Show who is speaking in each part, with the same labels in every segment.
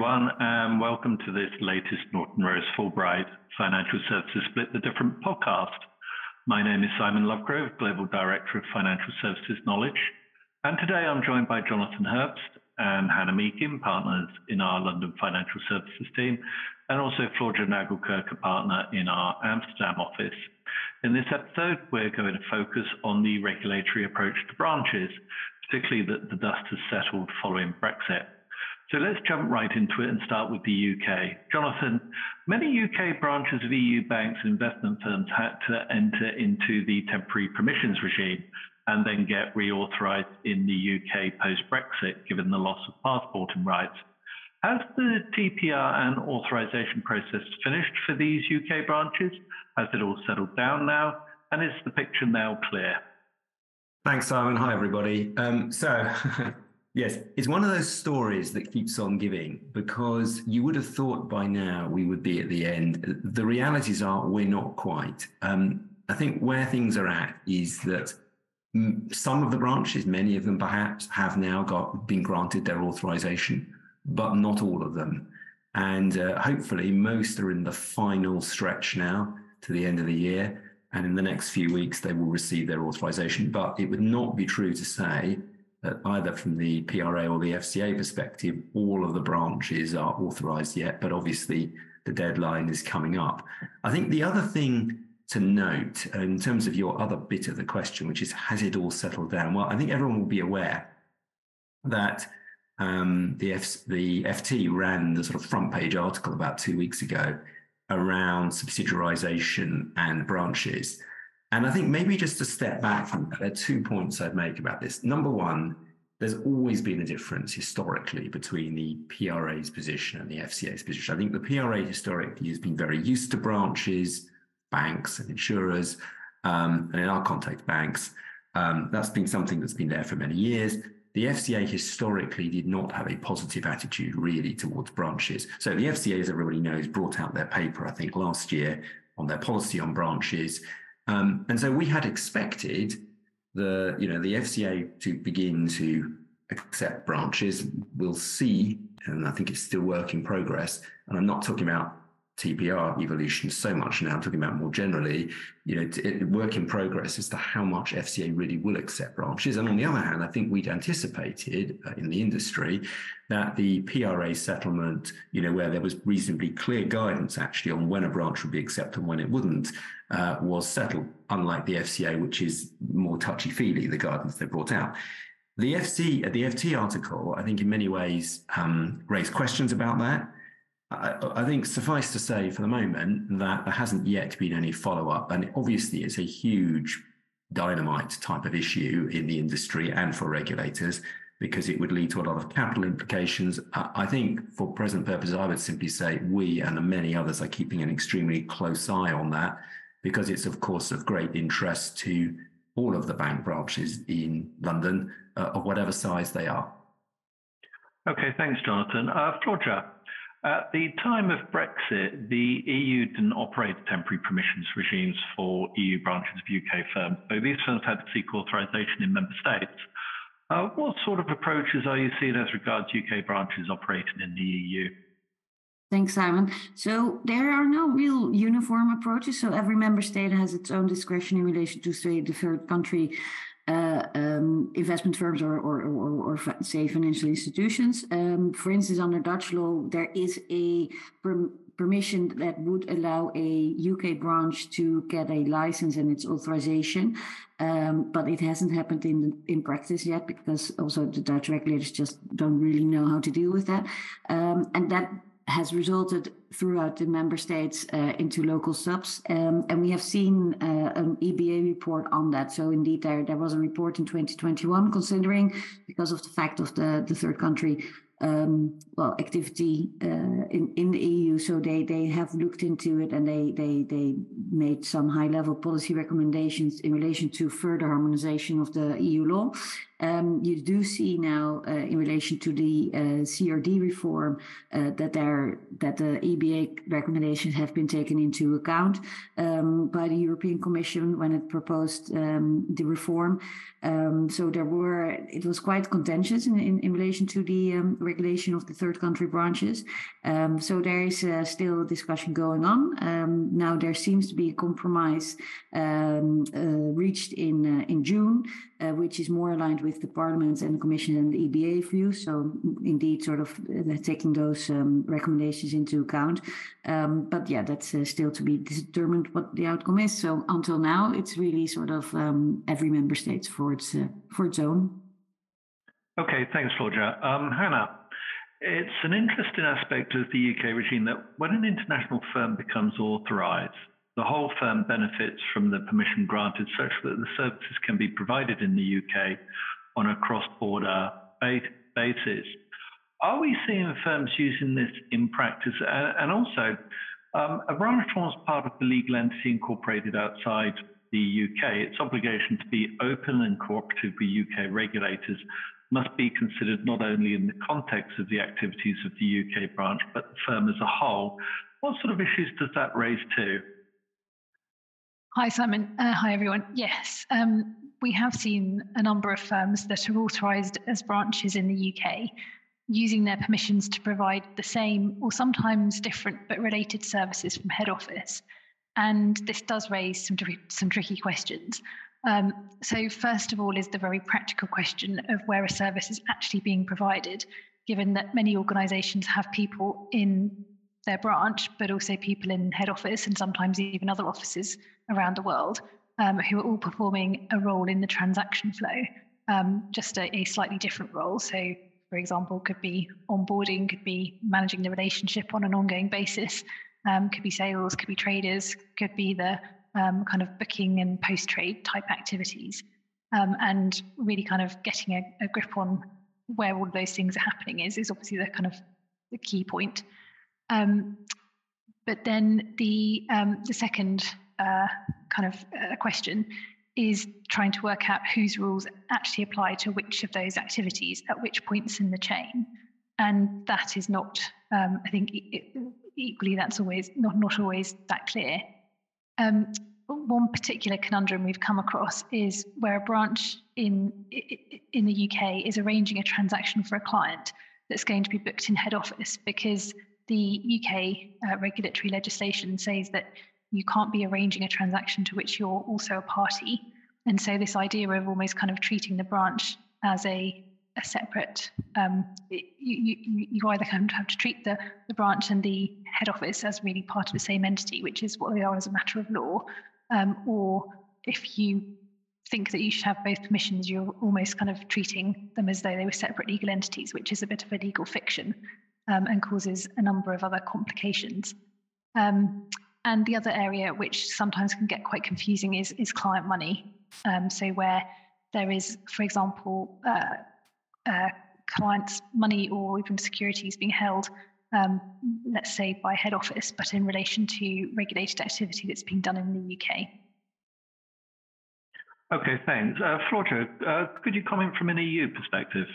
Speaker 1: everyone, and welcome to this latest Norton Rose Fulbright Financial Services Split the Difference podcast. My name is Simon Lovegrove, Global Director of Financial Services Knowledge, and today I'm joined by Jonathan Herbst and Hannah Meakin, partners in our London Financial Services team, and also Floortje Nagelkerke, a partner in our Amsterdam office. In this episode, we're going to focus on the regulatory approach to branches, particularly that the dust has settled following Brexit. So let's jump right into it and start with the UK. Jonathan, many UK branches of EU banks and investment firms had to enter into the temporary permissions regime and then get reauthorized in the UK post Brexit, given the loss of passporting rights. Has the TPR and authorization process finished for these UK branches? Has it all settled down now? And is the picture now clear?
Speaker 2: Thanks, Simon. Hi, everybody. Um, so, Yes, it's one of those stories that keeps on giving because you would have thought by now we would be at the end. The realities are we're not quite. Um, I think where things are at is that some of the branches, many of them perhaps, have now got been granted their authorization, but not all of them. And uh, hopefully, most are in the final stretch now to the end of the year. And in the next few weeks, they will receive their authorization. But it would not be true to say that either from the PRA or the FCA perspective, all of the branches are authorized yet, but obviously the deadline is coming up. I think the other thing to note in terms of your other bit of the question, which is has it all settled down? Well, I think everyone will be aware that um, the, F- the FT ran the sort of front page article about two weeks ago around subsidiarization and branches. And I think maybe just to step back from that, there are two points I'd make about this. Number one, there's always been a difference historically between the PRA's position and the FCA's position. I think the PRA historically has been very used to branches, banks, and insurers, um, and in our context, banks. Um, that's been something that's been there for many years. The FCA historically did not have a positive attitude really towards branches. So the FCA, as everybody knows, brought out their paper, I think, last year on their policy on branches. Um, and so we had expected the, you know, the FCA to begin to accept branches. We'll see, and I think it's still work in progress. And I'm not talking about TPR evolution so much now. I'm talking about more generally, you know, it, work in progress as to how much FCA really will accept branches. And on the other hand, I think we'd anticipated uh, in the industry that the PRA settlement, you know, where there was reasonably clear guidance actually on when a branch would be accepted and when it wouldn't, uh, was settled, unlike the FCA, which is more touchy feely, the guidance they brought out. The FC, the FT article, I think in many ways um, raised questions about that. I, I, think suffice to say for the moment that there hasn't yet been any follow up. And obviously, it's a huge dynamite type of issue in the industry and for regulators because it would lead to a lot of capital implications. I think for present purposes, I would simply say we and the many others are keeping an extremely close eye on that because it's, of course, of great interest to all of the bank branches in London uh, of whatever size they are.
Speaker 1: Okay, thanks, Jonathan. Uh, Floortje, at the time of Brexit, the EU didn't operate temporary permissions regimes for EU branches of UK firms, so these firms had to seek authorization in member states. Uh, what sort of approaches are you seeing as regards UK branches operating in the EU?
Speaker 3: Thanks, Simon. So there are no real uniform approaches. So every member state has its own discretion in relation to, say, the third country uh, um, investment firms or, or, or, or, say financial institutions. Um, for instance, under Dutch law, there is a per- permission that would allow a UK branch to get a license and its authorization, um, but it hasn't happened in in practice yet because also the Dutch regulators just don't really know how to deal with that, um, and that has resulted throughout the member states uh, into local subs. Um, and we have seen uh, an EBA report on that. So indeed, there, there was a report in 2021 considering, because of the fact of the, the third country, um, well, activity uh, in, in the EU. So they, they have looked into it and they, they, they made some high level policy recommendations in relation to further harmonization of the EU law. Um, you do see now, uh, in relation to the uh, CRD reform, uh, that there that the EBA recommendations have been taken into account um, by the European Commission when it proposed um, the reform. Um, so there were it was quite contentious in, in, in relation to the um, regulation of the third country branches. Um, so there is uh, still a discussion going on. now there seems to be a compromise uh, reached in uh, in June uh, which is more aligned with the Parliament and the Commission and the EBA view. So indeed, sort of uh, taking those um, recommendations into account. Um, but yeah, that's uh, still to be determined what the outcome is. So until now, it's really sort of um, every member state for its uh, for its own.
Speaker 1: Okay, thanks, Floortje. Um, Hannah, it's an interesting aspect of the UK regime that when an international firm becomes authorised, the whole firm benefits from the permission granted such that the services can be provided in the UK on a cross-border basis. Are we seeing firms using this in practice? And also, um, a branch forms part of the legal entity incorporated outside the UK. Its obligation to be open and cooperative with UK regulators must be considered not only in the context of the activities of the UK branch, but the firm as a whole. What sort of issues does that raise too?
Speaker 4: Hi, Simon. Uh, hi, everyone. Yes, um, we have seen a number of firms that are authorised as branches in the UK using their permissions to provide the same or sometimes different but related services from head office. And this does raise some, some tricky questions. Um, so, first of all, is the very practical question of where a service is actually being provided, given that many organisations have people in their branch, but also people in head office and sometimes even other offices around the world um, who are all performing a role in the transaction flow, um, just a, a, slightly different role. So, for example, could be onboarding, could be managing the relationship on an ongoing basis, um, could be sales, could be traders, could be the um, kind of booking and post trade type activities. Um, and really kind of getting a, a grip on where all those things are happening is, is obviously the kind of the key point. Um, but then the um, the second uh, kind of uh, question is trying to work out whose rules actually apply to which of those activities at which points in the chain, and that is not. Um, I think it, equally that's always not not always that clear. Um, one particular conundrum we've come across is where a branch in in the UK is arranging a transaction for a client that's going to be booked in head office because the UK uh, regulatory legislation says that you can't be arranging a transaction to which you're also a party. And so, this idea of almost kind of treating the branch as a, a separate, um, you, you, you either kind of have to treat the, the branch and the head office as really part of the same entity, which is what they are as a matter of law, um, or if you think that you should have both permissions, you're almost kind of treating them as though they were separate legal entities, which is a bit of a legal fiction um, and causes a number of other complications. Um, and the other area, which sometimes can get quite confusing, is, is client money. Um, so, where there is, for example, uh, uh, clients' money or even securities being held, um, let's say by head office, but in relation to regulated activity that's being done in the UK.
Speaker 1: Okay, thanks. Uh, Floortje, uh, could you comment from an EU perspective?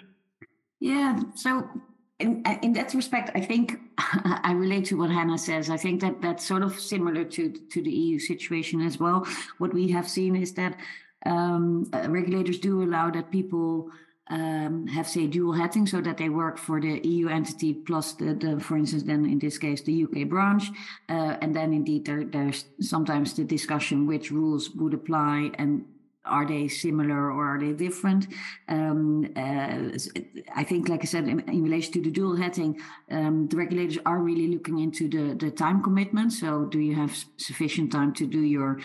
Speaker 3: Yeah, so in, in that respect, I think I relate to what Hannah says. I think that that's sort of similar to to the EU situation as well. What we have seen is that um, uh, regulators do allow that people um, have say dual hatting, so that they work for the EU entity plus the, the for instance, then in this case the UK branch, uh, and then indeed there, there's sometimes the discussion which rules would apply and are they similar or are they different? Um, uh, I think, like I said, in, in relation to the dual hatting, um, the regulators are really looking into the, the time commitment. So, do you have sufficient time to do your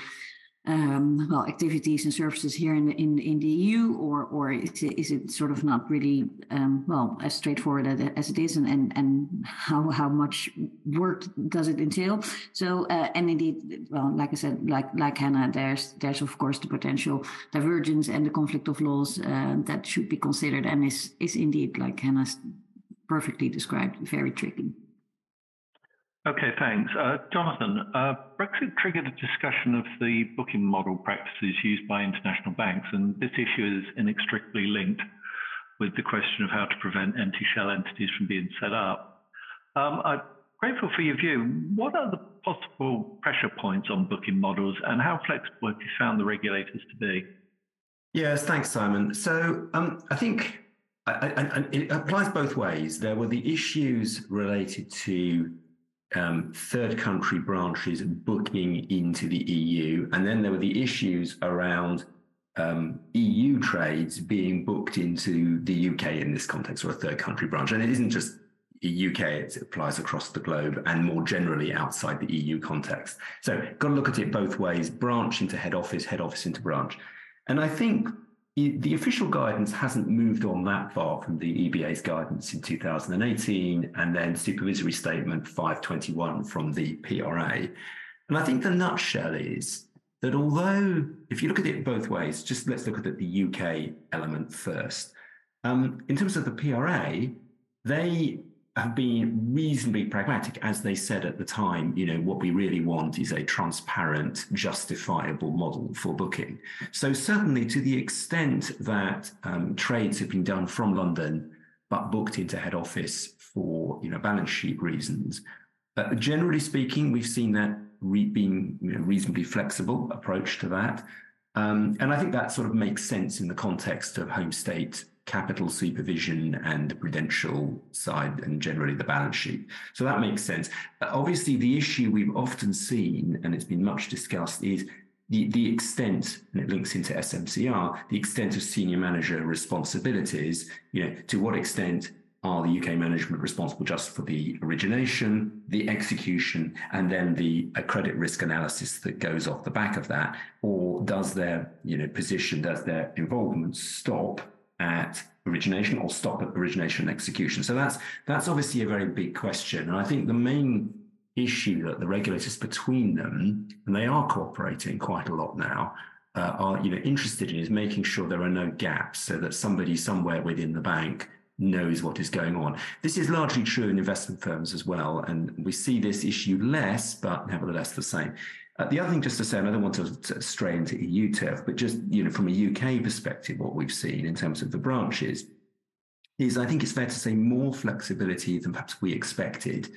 Speaker 3: um, well activities and services here in the, in, in the EU, or or is it, is it sort of not really um, well as straightforward as it is, and and, and how how much work does it entail? So uh, and indeed, well, like I said, like like Hannah, there's there's of course the potential divergence and the conflict of laws uh, that should be considered, and is is indeed like Hannah perfectly described, very tricky.
Speaker 1: Okay, thanks. Uh, Jonathan, uh, Brexit triggered a discussion of the booking model practices used by international banks, and this issue is inextricably linked with the question of how to prevent empty shell entities from being set up. Um, I'm grateful for your view. What are the possible pressure points on booking models, and how flexible have you found the regulators to be?
Speaker 2: Yes, thanks, Simon. So um, I think I, I, it applies both ways. There were the issues related to um, third country branches booking into the EU. And then there were the issues around um, EU trades being booked into the UK in this context or a third country branch. And it isn't just UK, it applies across the globe and more generally outside the EU context. So, got to look at it both ways branch into head office, head office into branch. And I think the official guidance hasn't moved on that far from the EBA's guidance in 2018 and then supervisory statement 521 from the PRA. And I think the nutshell is that although, if you look at it both ways, just let's look at the UK element first. Um, in terms of the PRA, they have been reasonably pragmatic, as they said at the time. You know, what we really want is a transparent, justifiable model for booking. So, certainly to the extent that um, trades have been done from London but booked into head office for you know balance sheet reasons, uh, generally speaking, we've seen that re- being you know, reasonably flexible approach to that. Um, and I think that sort of makes sense in the context of home state capital supervision and the prudential side and generally the balance sheet. So that makes sense. Obviously, the issue we've often seen, and it's been much discussed, is the, the extent, and it links into SMCR, the extent of senior manager responsibilities, you know, to what extent are the UK management responsible just for the origination, the execution, and then the uh, credit risk analysis that goes off the back of that? Or does their you know position, does their involvement stop at origination or stop at origination and execution? So that's that's obviously a very big question. And I think the main issue that the regulators between them, and they are cooperating quite a lot now, uh, are you know interested in is making sure there are no gaps so that somebody somewhere within the bank knows what is going on. This is largely true in investment firms as well, and we see this issue less, but nevertheless the same. Uh, the other thing, just to say, and I don't want to, stray into EU turf, but just you know, from a UK perspective, what we've seen in terms of the branches is, I think it's fair to say, more flexibility than perhaps we expected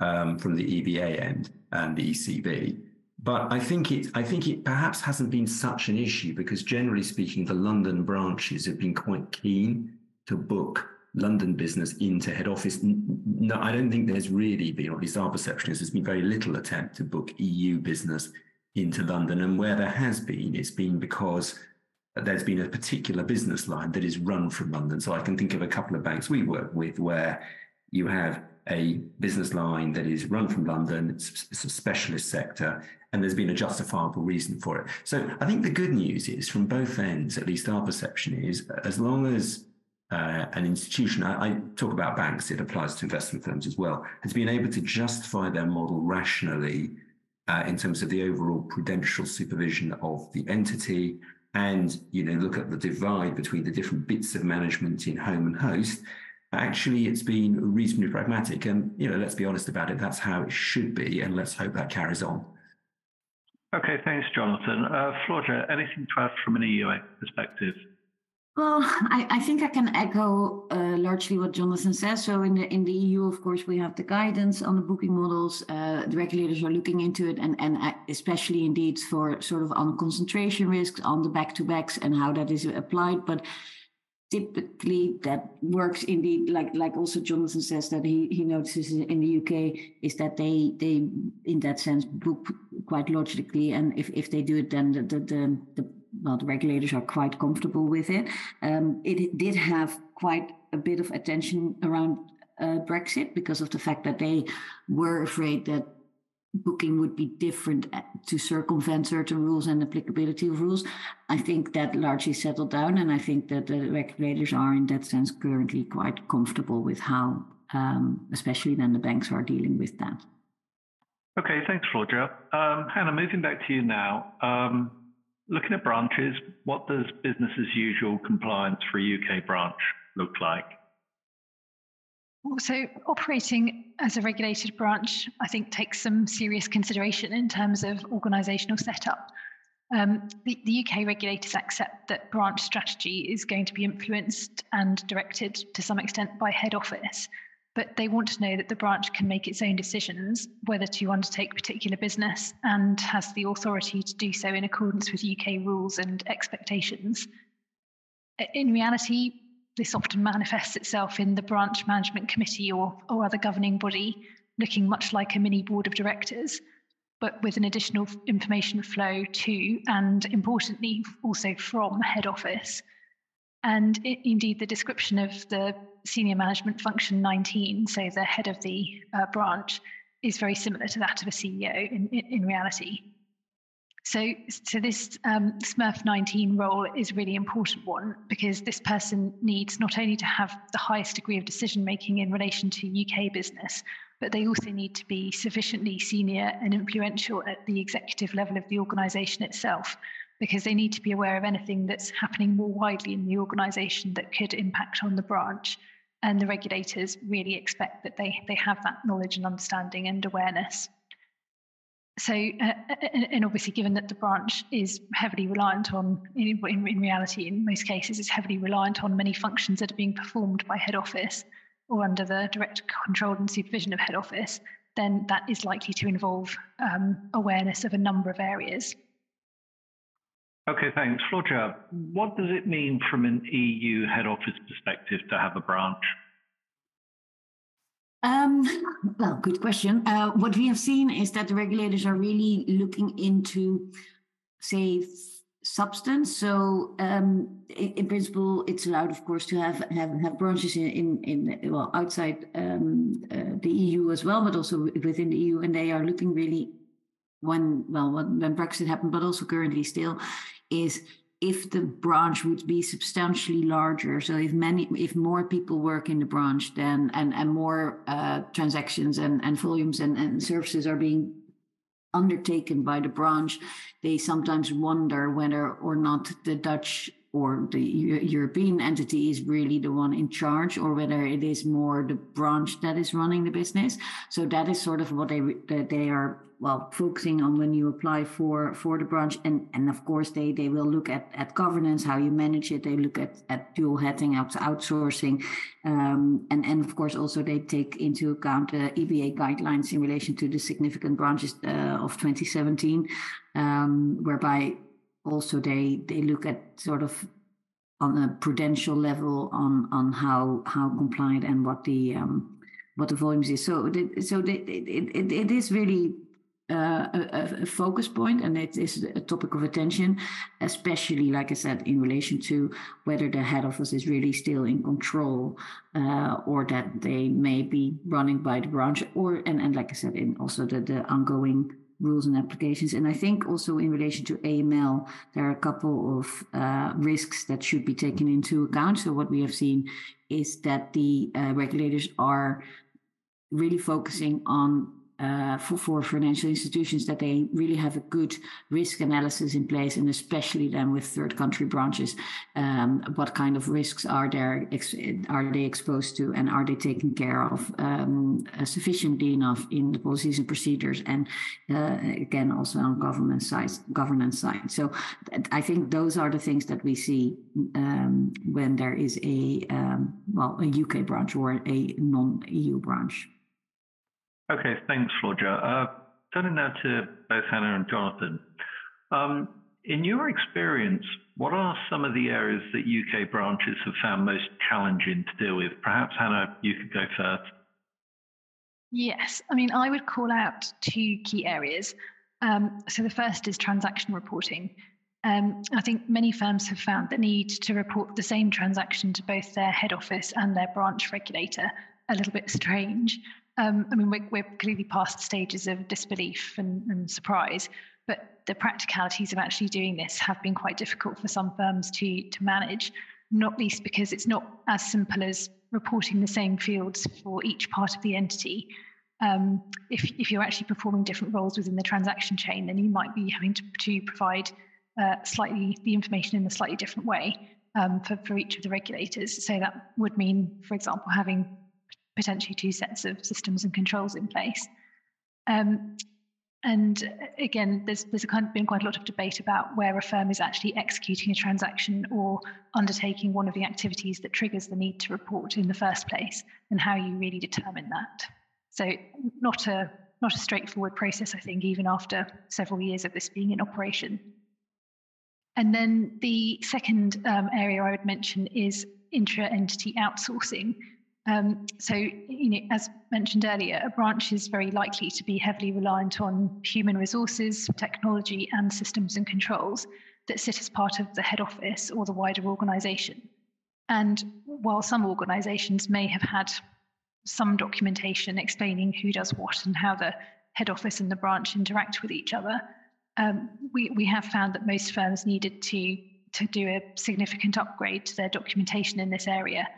Speaker 2: um, from the EBA end and the ECB. But I think it, I think it perhaps hasn't been such an issue because, generally speaking, the London branches have been quite keen to book London business into head office. No, I don't think there's really been, or at least our perception is, there's been very little attempt to book EU business into London. And where there has been, it's been because there's been a particular business line that is run from London. So I can think of a couple of banks we work with where you have a business line that is run from London, it's, it's a specialist sector, and there's been a justifiable reason for it. So I think the good news is from both ends, at least our perception is, as long as uh, an institution, I, I, talk about banks, it applies to investment firms as well, has been able to justify their model rationally uh, in terms of the overall prudential supervision of the entity and you know look at the divide between the different bits of management in home and host. Actually it's been reasonably pragmatic and you know let's be honest about it that's how it should be and let's hope that carries on.
Speaker 1: Okay thanks jonathan. Uh, Floortje, anything to add from an eua perspective
Speaker 3: well, I, I, think I can echo uh, largely what Jonathan says. So in the in the EU, of course, we have the guidance on the booking models. Uh, the regulators are looking into it, and and uh, especially indeed for sort of on concentration risks, on the back to backs, and how that is applied. But typically, that works indeed. Like like also Jonathan says that he he notices in the UK is that they they in that sense book quite logically, and if if they do it, then the the the, the well, the regulators are quite comfortable with it. Um, it did have quite a bit of attention around uh, Brexit because of the fact that they were afraid that booking would be different uh, to circumvent certain rules and applicability of rules. I think that largely settled down, and I think that the regulators are, in that sense, currently quite comfortable with how, um, especially then the banks are dealing with that.
Speaker 1: Okay, thanks, Floortje. Um, Hannah, moving back to you now. Um, Looking at branches, what does business as usual compliance for a UK branch look like?
Speaker 4: So, operating as a regulated branch, I think, takes some serious consideration in terms of organisational setup. Um, the, the, UK regulators accept that branch strategy is going to be influenced and directed to some extent by head office, but they want to know that the branch can make its own decisions whether to undertake particular business and has the authority to do so in accordance with UK rules and expectations. In reality, this often manifests itself in the branch management committee or, or other governing body, looking much like a mini board of directors but with an additional information flow to, and importantly, also from head office. And it, indeed, the description of the senior management function 19, so the head of the uh, branch, is very similar to that of a CEO in, in, in reality. So, so this um, SMERF 19 role is a really important one because this person needs not only to have the highest degree of decision making in relation to UK business, but they also need to be sufficiently senior and influential at the executive level of the organisation itself, because they need to be aware of anything that's happening more widely in the organisation that could impact on the branch. And the regulators really expect that they, they have that knowledge and understanding and awareness. So, uh, and obviously, given that the branch is heavily reliant on, in, in reality, in most cases, it's heavily reliant on many functions that are being performed by head office or under the direct control and supervision of head office, then that is likely to involve um, awareness of a number of areas.
Speaker 1: Okay, thanks. Floortje, what does it mean from an EU head office perspective to have a branch?
Speaker 3: Um, well, good question. Uh, what we have seen is that the regulators are really looking into, say, substance. So um, in, in, principle, it's allowed, of course, to have have, have branches in, in, in well outside um, uh, the EU as well, but also within the EU, and they are looking really when well when, when Brexit happened, but also currently still is if the branch would be substantially larger so if many if more people work in the branch then and and more uh, transactions and and volumes and, and services are being undertaken by the branch, they sometimes wonder whether or not the Dutch or the European entity is really the one in charge, or whether it is more the branch that is running the business. So that is sort of what they that they are well focusing on when you apply for for the branch. And and of course they they will look at at governance how you manage it. They look at at dual hatting out outsourcing. Um, and and of course also they take into account the EBA guidelines in relation to the significant branches uh, of 2017 um, whereby also they they look at sort of on a prudential level on on how how compliant and what the um, what the volumes is. So, so it, it, it is really uh, a, a, focus point and it is a topic of attention, especially, like I said, in relation to whether the head office is really still in control uh, or that they may be running by the branch or, and, and like I said, in also the, the ongoing rules and applications. And I think also in relation to AML, there are a couple of uh, risks that should be taken into account. So what we have seen is that the uh, regulators are really focusing on uh, for, for financial institutions that they really have a good risk analysis in place, and especially then with third country branches, um, what kind of risks are there are they exposed to, and are they taken care of um, uh, sufficiently enough in the policies and procedures, and uh, again also on government side, governance side. So I think those are the things that we see um, when there is a um, well a UK branch or a non-EU branch.
Speaker 1: Okay, thanks, Floortje. Uh, turning now to both Hannah and Jonathan. Um, in your experience, what are some of the areas that UK branches have found most challenging to deal with? Perhaps, Hannah, you could go first.
Speaker 4: Yes, I mean, I would call out two key areas. Um, so the first is transaction reporting. Um, I think many firms have found the need to report the same transaction to both their head office and their branch regulator a little bit strange. Um, I mean, we're, we're, clearly past stages of disbelief and, and, surprise, but the practicalities of actually doing this have been quite difficult for some firms to, to manage, not least because it's not as simple as reporting the same fields for each part of the entity. Um, if, if you're actually performing different roles within the transaction chain, then you might be having to, to provide uh, slightly the information in a slightly different way um, for, for each of the regulators. So that would mean, for example, having potentially two sets of systems and controls in place. Um, and again, there's there's been quite a lot of debate about where a firm is actually executing a transaction or undertaking one of the activities that triggers the need to report in the first place, and how you really determine that. So not a not a straightforward process, I think, even after several years of this being in operation. And then the second um, area I would mention is intra-entity outsourcing, um, so, you know, as mentioned earlier, a branch is very likely to be heavily reliant on human resources, technology, and systems and controls that sit as part of the head office or the wider organization. And while some organizations may have had some documentation explaining who does what and how the head office and the branch interact with each other, um, we, we have found that most firms needed to, to do a significant upgrade to their documentation in this area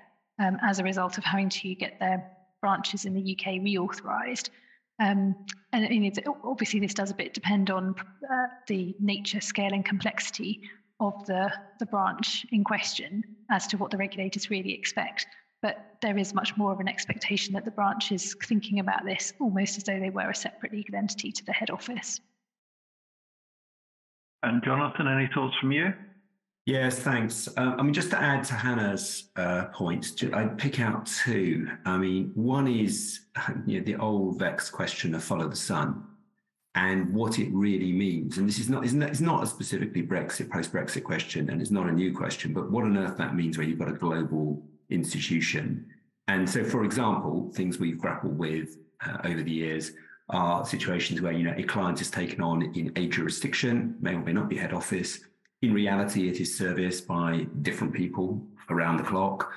Speaker 4: um, as a result of having to get their branches in the UK reauthorised. Um, and obviously, this does a bit depend on uh, the nature, scale, and complexity of the, the branch in question as to what the regulators really expect. But there is much more of an expectation that the branch is thinking about this almost as though they were a separate legal entity to the head office.
Speaker 1: And Jonathan, any thoughts from you?
Speaker 2: Yes, thanks. Um, I mean, just to add to Hannah's uh, points, I'd pick out two. I mean, one is you know, the old vexed question of follow the sun and what it really means. And this is not, isn't it's not a specifically Brexit, post Brexit question, and it's not a new question, but what on earth that means when you've got a global institution. And so, for example, things we've grappled with uh, over the years are situations where, you know, a client is taken on in a jurisdiction, may or may not be head office in reality, it is serviced by different people around the clock.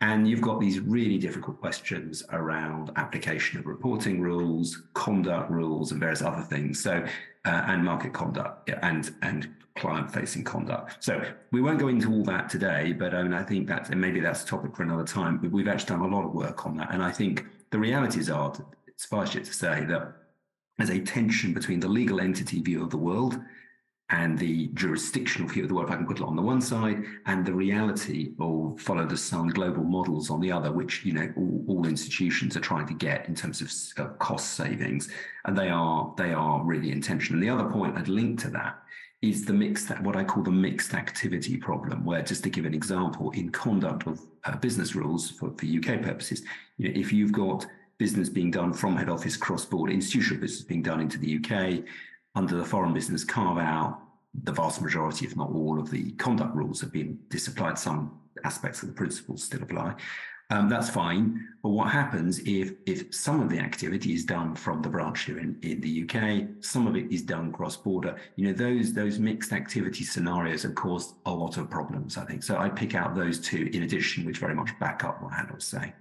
Speaker 2: And you've got these really difficult questions around application of reporting rules, conduct rules, and various other things. So, uh, and market conduct and and client facing conduct. So we won't go into all that today, but I, mean, I think that's and maybe that's a topic for another time. But we've actually done a lot of work on that, and I think the realities are, suffice it to say, that there's a tension between the legal entity view of the world and the jurisdictional view of the world, if I can put it on the one side, and the reality of follow the sun global models on the other, which you know all, all institutions are trying to get in terms of cost savings, and they are they are really intentional. And the other point I'd link to that is the mixed what I call the mixed activity problem, where just to give an example, in conduct of uh, business rules for, for UK purposes, you know, if you've got business being done from head office cross border, institutional business being done into the UK under the foreign business carve out, the vast majority, if not all, of the conduct rules have been disapplied. Some aspects of the principles still apply. Um, that's fine. But what happens if if some of the activity is done from the branch here in, in the UK, some of it is done cross border? You know, those those mixed activity scenarios have caused a lot of problems. I think so. I pick out those two in addition, which very much back up what Hannah was saying.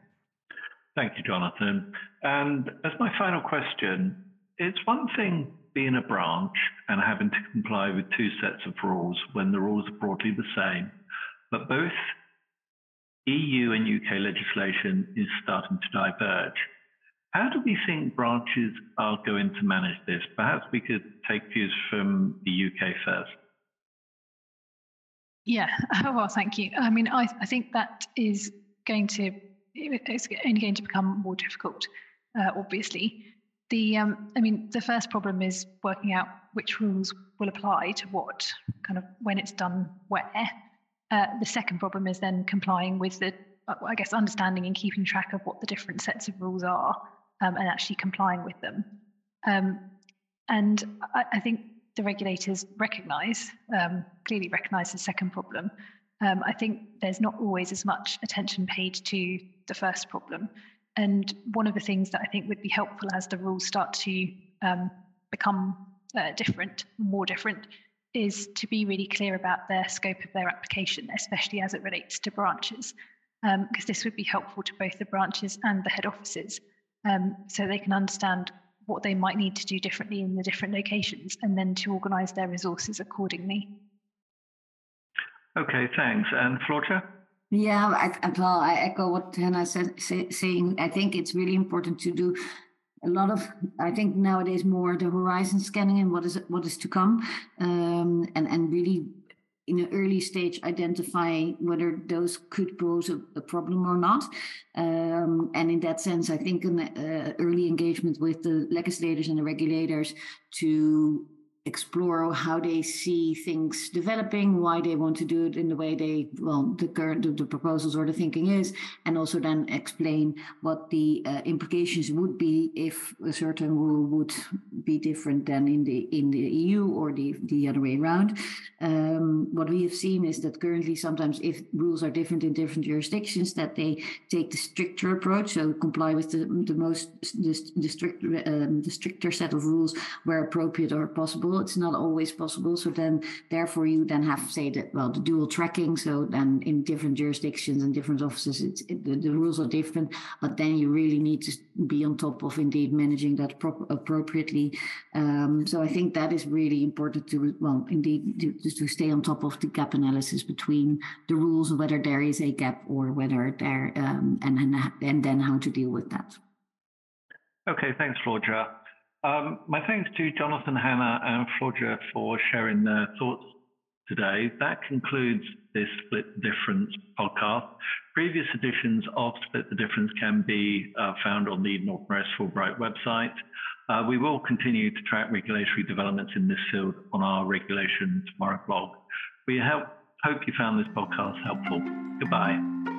Speaker 1: Thank you, Jonathan. And as my final question, it's one thing being a branch and having to comply with two sets of rules when the rules are broadly the same, but both EU and UK legislation is starting to diverge. How do we think branches are going to manage this? Perhaps we could take views from the UK first.
Speaker 4: Yeah, well, thank you. I mean, I, I think that is going to, it's only going to become more difficult, uh, obviously. The, um, I mean, the first problem is working out which rules will apply to what, kind of when it's done where. Uh, the second problem is then complying with the, uh, I guess, understanding and keeping track of what the different sets of rules are um, and actually complying with them. Um, and I, I, think the regulators recognise, um, clearly recognise the second problem. Um, I think there's not always as much attention paid to the first problem. And one of the things that I think would be helpful as the rules start to um, become uh, different, more different, is to be really clear about their scope of their application, especially as it relates to branches, because um, this would be helpful to both the branches and the head offices, um, so they can understand what they might need to do differently in the different locations, and then to organise their resources accordingly.
Speaker 1: Okay, thanks. And Floortje?
Speaker 3: Yeah, I, well, I echo what Hannah said, say, saying. I think it's really important to do a lot of. I think nowadays more the horizon scanning and what is what is to come, um, and and really in an early stage identify whether those could pose a, a problem or not. Um, and in that sense, I think an uh, early engagement with the legislators and the regulators to explore how they see things developing, why they want to do it in the way they, well, the current the, the proposals or the thinking is, and also then explain what the uh, implications would be if a certain rule would be different than in the in the EU or the the other way around. Um, what we have seen is that currently sometimes if rules are different in different jurisdictions, that they take the stricter approach, so comply with the the most the, the strict um, the stricter set of rules where appropriate or possible it's not always possible. So then, therefore, you then have to say that well, the dual tracking. So then, in different jurisdictions and different offices, it's it, the, the, rules are different. But then you really need to be on top of indeed managing that appropriately. Um, so I think that is really important to well, indeed, to, to stay on top of the gap analysis between the rules, whether there is a gap or whether there, um, and and and then how to deal with that.
Speaker 1: Okay, thanks, Floortje. Um, my thanks to Jonathan Hannah and Floortje for sharing their thoughts today. That concludes this Split the Difference podcast. Previous editions of Split the Difference can be uh, found on the Norton Rose Fulbright website. Uh, we will continue to track regulatory developments in this field on our Regulation Tomorrow blog. We help, hope you found this podcast helpful. Goodbye.